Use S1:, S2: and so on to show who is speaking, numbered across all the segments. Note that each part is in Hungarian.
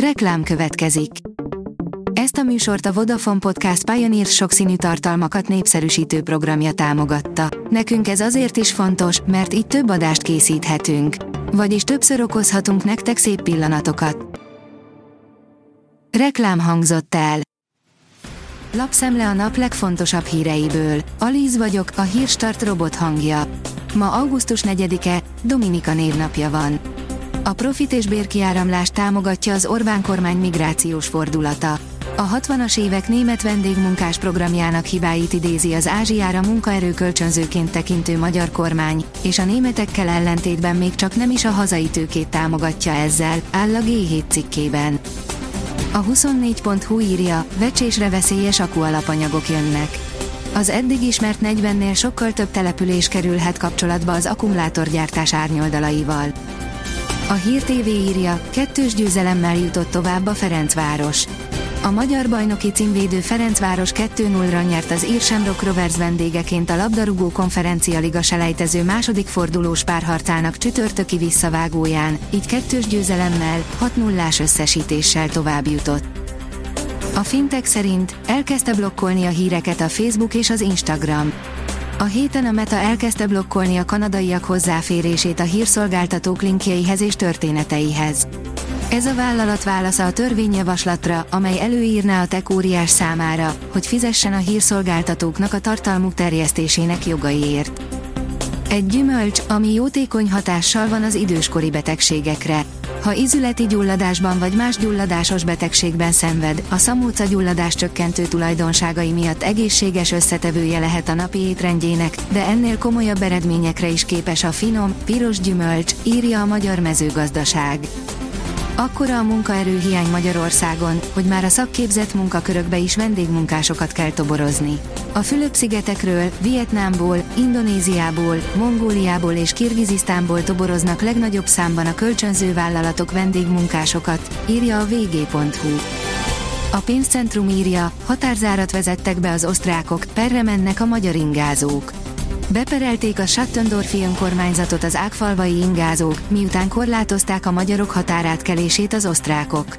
S1: Reklám következik. Ezt a műsort a Vodafone Podcast Pioneer sokszínű tartalmakat népszerűsítő programja támogatta. Nekünk ez azért is fontos, mert így több adást készíthetünk. Vagyis többször okozhatunk nektek szép pillanatokat. Reklám hangzott el. Lapszemle a nap legfontosabb híreiből. Alíz vagyok, a hírstart robot hangja. Ma augusztus 4-e, Dominika névnapja van. A profit és bérkiáramlást támogatja az Orbán kormány migrációs fordulata. A 60-as évek német vendégmunkás programjának hibáit idézi az Ázsiára munkaerő kölcsönzőként tekintő magyar kormány, és a németekkel ellentétben még csak nem is a hazai tőkét támogatja ezzel, áll a G7 cikkében. A 24.hu írja, vecsésre veszélyes akualapanyagok jönnek. Az eddig ismert 40-nél sokkal több település kerülhet kapcsolatba az akkumulátorgyártás árnyoldalaival. A Hír TV írja, kettős győzelemmel jutott tovább a Ferencváros. A magyar bajnoki címvédő Ferencváros 2-0-ra nyert az Írsemrok Rovers vendégeként a labdarúgó konferencia liga selejtező második fordulós párharcának csütörtöki visszavágóján, így kettős győzelemmel, 6 0 összesítéssel tovább jutott. A Fintech szerint elkezdte blokkolni a híreket a Facebook és az Instagram. A héten a Meta elkezdte blokkolni a kanadaiak hozzáférését a hírszolgáltatók linkjeihez és történeteihez. Ez a vállalat válasza a törvényjavaslatra, amely előírná a tech számára, hogy fizessen a hírszolgáltatóknak a tartalmuk terjesztésének jogaiért. Egy gyümölcs, ami jótékony hatással van az időskori betegségekre. Ha izületi gyulladásban vagy más gyulladásos betegségben szenved, a szamóca gyulladás csökkentő tulajdonságai miatt egészséges összetevője lehet a napi étrendjének, de ennél komolyabb eredményekre is képes a finom, piros gyümölcs, írja a magyar mezőgazdaság. Akkora a munkaerőhiány Magyarországon, hogy már a szakképzett munkakörökbe is vendégmunkásokat kell toborozni. A Fülöp-szigetekről, Vietnámból, Indonéziából, Mongóliából és Kirgizisztánból toboroznak legnagyobb számban a kölcsönző vállalatok vendégmunkásokat, írja a vg.hu. A pénzcentrum írja, határzárat vezettek be az osztrákok, perre mennek a magyar ingázók. Beperelték a Sattendorfi önkormányzatot az ágfalvai ingázók, miután korlátozták a magyarok határátkelését az osztrákok.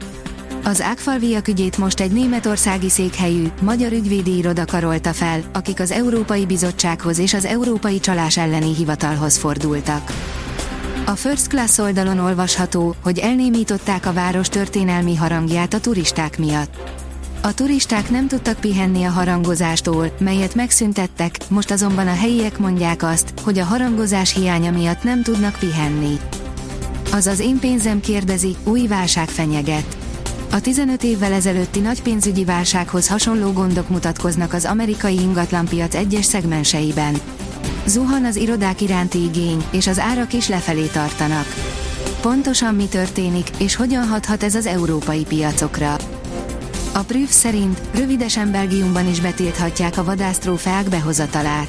S1: Az ágfalviak ügyét most egy németországi székhelyű, magyar ügyvédi iroda karolta fel, akik az Európai Bizottsághoz és az Európai Csalás elleni hivatalhoz fordultak. A First Class oldalon olvasható, hogy elnémították a város történelmi harangját a turisták miatt. A turisták nem tudtak pihenni a harangozástól, melyet megszüntettek, most azonban a helyiek mondják azt, hogy a harangozás hiánya miatt nem tudnak pihenni. Azaz én pénzem kérdezi, új válság fenyeget. A 15 évvel ezelőtti nagy pénzügyi válsághoz hasonló gondok mutatkoznak az amerikai ingatlanpiac egyes szegmenseiben. Zuhan az irodák iránti igény, és az árak is lefelé tartanak. Pontosan mi történik, és hogyan hathat ez az európai piacokra? A Prüf szerint rövidesen Belgiumban is betilthatják a vadásztrófeák behozatalát.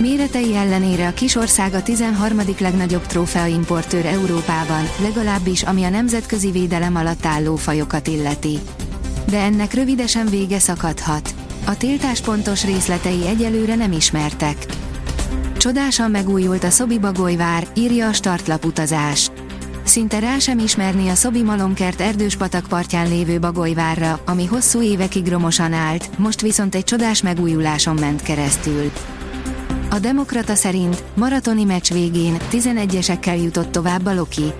S1: Méretei ellenére a kis ország a 13. legnagyobb trófea importőr Európában, legalábbis ami a nemzetközi védelem alatt álló fajokat illeti. De ennek rövidesen vége szakadhat. A tiltás pontos részletei egyelőre nem ismertek. Csodásan megújult a Szobi Bagolyvár, írja a startlap utazás. Szinte rá sem ismerni a Szobi Malomkert erdős patak partján lévő Bagolyvárra, ami hosszú évekig romosan állt, most viszont egy csodás megújuláson ment keresztül. A Demokrata szerint maratoni meccs végén 11-esekkel jutott tovább a Loki.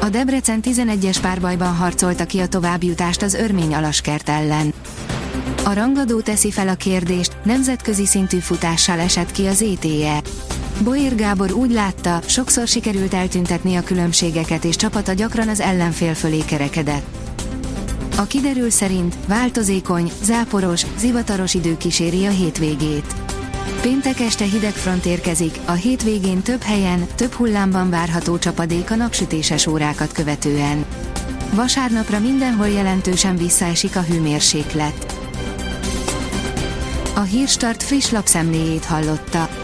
S1: A Debrecen 11-es párbajban harcolta ki a továbbjutást az örmény alaskert ellen. A rangadó teszi fel a kérdést, nemzetközi szintű futással esett ki az ETE. Boér Gábor úgy látta, sokszor sikerült eltüntetni a különbségeket és csapata gyakran az ellenfél fölé kerekedett. A kiderül szerint változékony, záporos, zivataros idő kíséri a hétvégét. Péntek este hideg front érkezik, a hétvégén több helyen, több hullámban várható csapadék a napsütéses órákat követően. Vasárnapra mindenhol jelentősen visszaesik a hőmérséklet. A Hírstart friss lapszemléjét hallotta.